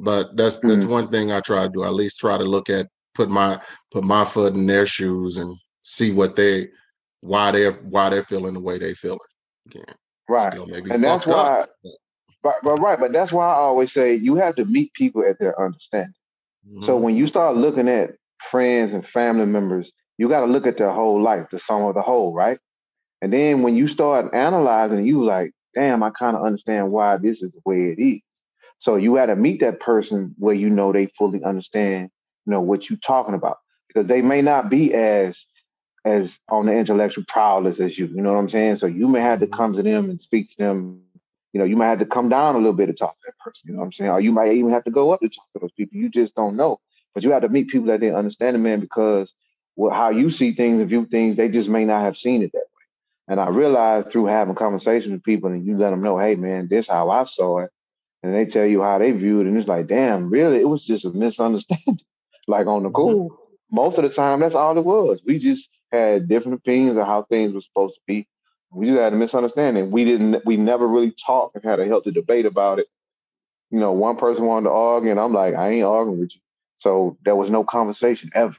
But that's that's mm-hmm. one thing I try to do. I at least try to look at put my put my foot in their shoes and see what they why they're why they're feeling the way they feeling. Again, right, and that's why. Up, but, but right, but that's why I always say you have to meet people at their understanding. Mm-hmm. So when you start looking at friends and family members, you got to look at their whole life, the sum of the whole, right? And then when you start analyzing, you like, damn, I kind of understand why this is the way it is. So you got to meet that person where you know they fully understand, you know, what you're talking about, because they may not be as as on the intellectual prowess as you. You know what I'm saying? So you may have to mm-hmm. come to them and speak to them you know, you might have to come down a little bit to talk to that person. You know what I'm saying? Or you might even have to go up to talk to those people. You just don't know. But you have to meet people that they understand the man because well, how you see things and view things, they just may not have seen it that way. And I realized through having conversations with people and you let them know, hey man, this how I saw it. And they tell you how they viewed it. And it's like, damn, really? It was just a misunderstanding. like on the mm-hmm. cool. Most of the time, that's all it was. We just had different opinions of how things were supposed to be we just had a misunderstanding. We didn't. We never really talked and had a healthy debate about it. You know, one person wanted to argue, and I'm like, I ain't arguing with you. So there was no conversation ever.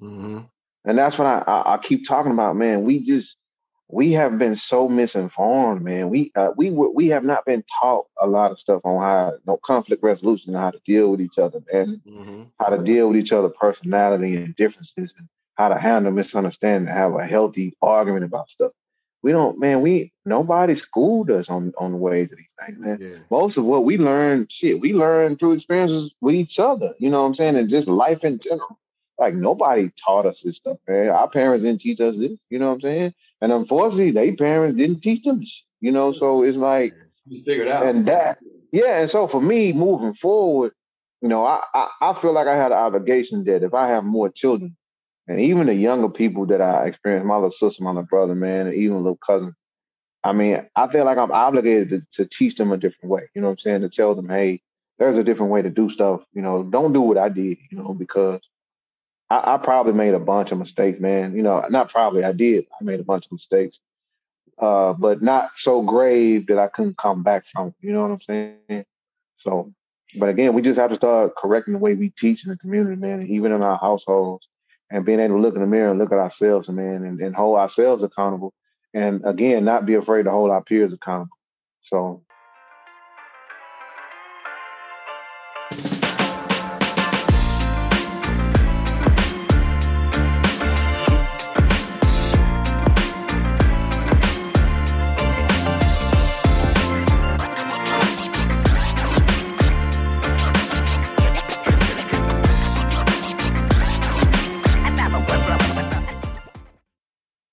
Mm-hmm. And that's what I, I, I keep talking about, man. We just we have been so misinformed, man. We uh, we we have not been taught a lot of stuff on how no conflict resolution, how to deal with each other, man. Mm-hmm. How to deal with each other, personality and differences, and how to handle misunderstanding, have a healthy argument about stuff we don't, man, we nobody schooled us on on the ways of these things, man. Yeah. Most of what we learn, shit, we learn through experiences with each other. You know what I'm saying? And just life in general. Like nobody taught us this stuff, man. Our parents didn't teach us this. You know what I'm saying? And unfortunately, their parents didn't teach them this. You know, so it's like you figured out. And that, yeah. And so for me, moving forward, you know, I, I I feel like I had an obligation that if I have more children, and even the younger people that I experienced, my little sister, my little brother, man, and even little cousin. I mean, I feel like I'm obligated to, to teach them a different way. You know what I'm saying? To tell them, hey, there's a different way to do stuff. You know, don't do what I did. You know, because I, I probably made a bunch of mistakes, man. You know, not probably, I did. I made a bunch of mistakes, uh, but not so grave that I couldn't come back from. You know what I'm saying? So, but again, we just have to start correcting the way we teach in the community, man, even in our households and being able to look in the mirror and look at ourselves, man, and, and hold ourselves accountable. And again, not be afraid to hold our peers accountable. So